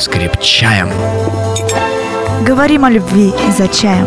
с крепчаем. Говорим о любви за чаем.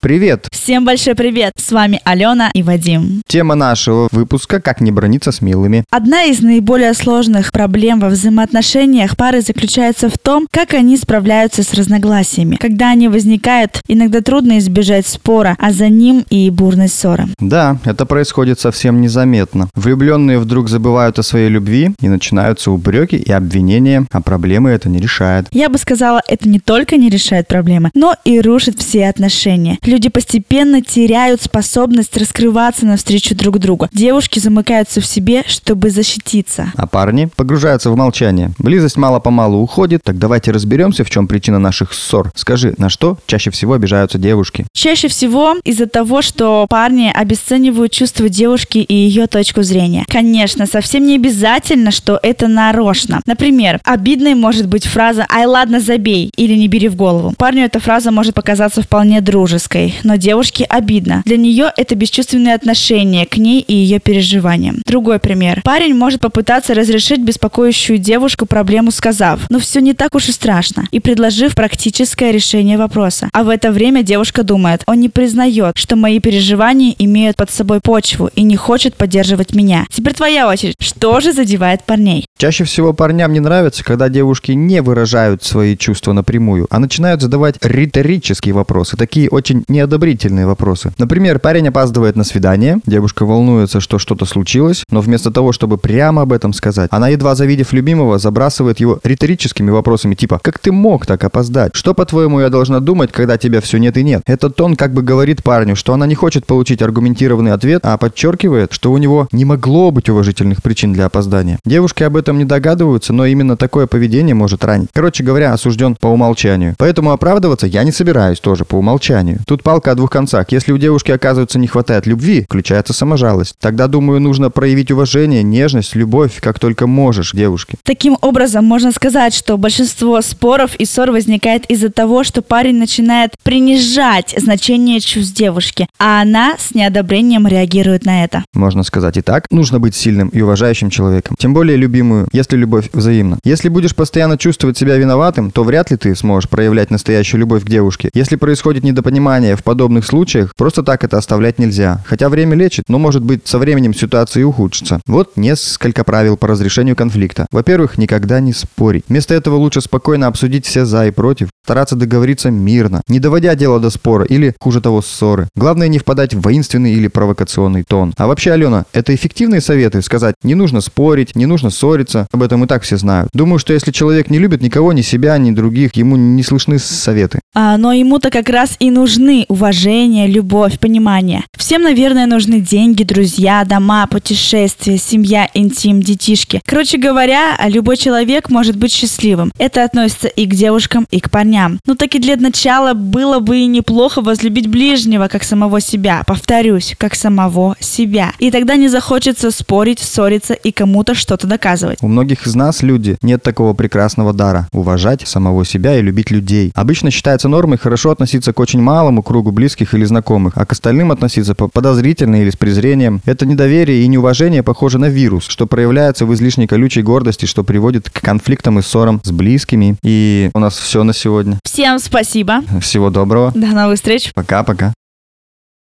Привет! Всем большой привет! С вами Алена и Вадим. Тема нашего выпуска «Как не брониться с милыми». Одна из наиболее сложных проблем во взаимоотношениях пары заключается в том, как они справляются с разногласиями. Когда они возникают, иногда трудно избежать спора, а за ним и бурной ссоры. Да, это происходит совсем незаметно. Влюбленные вдруг забывают о своей любви и начинаются упреки и обвинения, а проблемы это не решает. Я бы сказала, это не только не решает проблемы, но и рушит все отношения. Люди постепенно теряют способность раскрываться навстречу друг другу. Девушки замыкаются в себе, чтобы защититься. А парни погружаются в молчание. Близость мало-помалу уходит, так давайте разберемся, в чем причина наших ссор. Скажи, на что чаще всего обижаются девушки? Чаще всего из-за того, что парни обесценивают чувства девушки и ее точку зрения. Конечно, совсем не обязательно, что это нарочно. Например, обидной может быть фраза «Ай, ладно, забей» или «Не бери в голову». Парню эта фраза может показаться вполне дружеской, но девушке обидно. Для нее это бесчувственное отношение к ней и ее переживаниям. Другой пример. Парень может попытаться разрешить беспокоящую девушку проблему, сказав, ну все не так уж и страшно, и предложив практическое решение вопроса. А в это время девушка думает, он не признает, что мои переживания имеют под собой почву и не хочет поддерживать меня. Теперь твоя очередь. Что же задевает парней? Чаще всего парням не нравится, когда девушки не выражают свои чувства напрямую, а начинают задавать риторические вопросы, такие очень неодобрительные вопросы. Например, парень опаздывает на свидание, девушка волнуется, что что-то случилось, но вместо того, чтобы прямо об этом сказать, она, едва завидев любимого, забрасывает его риторическими вопросами типа «Как ты мог так опоздать? Что, по-твоему, я должна думать, когда тебя все нет и нет?» Этот тон как бы говорит парню, что она не хочет получить аргументированный ответ, а подчеркивает, что у него не могло быть уважительных причин для опоздания. Девушки об этом не догадываются, но именно такое поведение может ранить. Короче говоря, осужден по умолчанию. Поэтому оправдываться я не собираюсь тоже по умолчанию. Тут палка о двух концах. Если у девушки, оказывается, не хватает любви, включается саможалость. Тогда, думаю, нужно проявить уважение, нежность, любовь, как только можешь девушке. Таким образом, можно сказать, что большинство споров и ссор возникает из-за того, что парень начинает принижать значение чувств девушки, а она с неодобрением реагирует на это. Можно сказать и так. Нужно быть сильным и уважающим человеком. Тем более любимую, если любовь взаимна. Если будешь постоянно чувствовать себя виноватым, то вряд ли ты сможешь проявлять настоящую любовь к девушке. Если происходит недопонимание, в подобных случаях просто так это оставлять нельзя. Хотя время лечит, но может быть со временем ситуация и ухудшится. Вот несколько правил по разрешению конфликта. Во-первых, никогда не спорить. Вместо этого лучше спокойно обсудить все за и против, стараться договориться мирно, не доводя дело до спора или, хуже того, ссоры. Главное не впадать в воинственный или провокационный тон. А вообще, Алена, это эффективные советы сказать не нужно спорить, не нужно ссориться, об этом и так все знают. Думаю, что если человек не любит никого, ни себя, ни других, ему не слышны советы. А, но ему-то как раз и нужны уважение, любовь, понимание. Всем, наверное, нужны деньги, друзья, дома, путешествия, семья, интим, детишки. Короче говоря, любой человек может быть счастливым. Это относится и к девушкам, и к парням. Но так и для начала было бы и неплохо возлюбить ближнего, как самого себя. Повторюсь, как самого себя. И тогда не захочется спорить, ссориться и кому-то что-то доказывать. У многих из нас, люди, нет такого прекрасного дара – уважать самого себя и любить людей. Обычно считается нормой хорошо относиться к очень малому кругу близких или знакомых, а к остальным относиться подозрительно или с презрением. Это недоверие и неуважение похоже на вирус, что проявляется в излишней колючей гордости, что приводит к конфликтам и ссорам с близкими. И у нас все на сегодня. Всем спасибо. Всего доброго. До новых встреч. Пока-пока.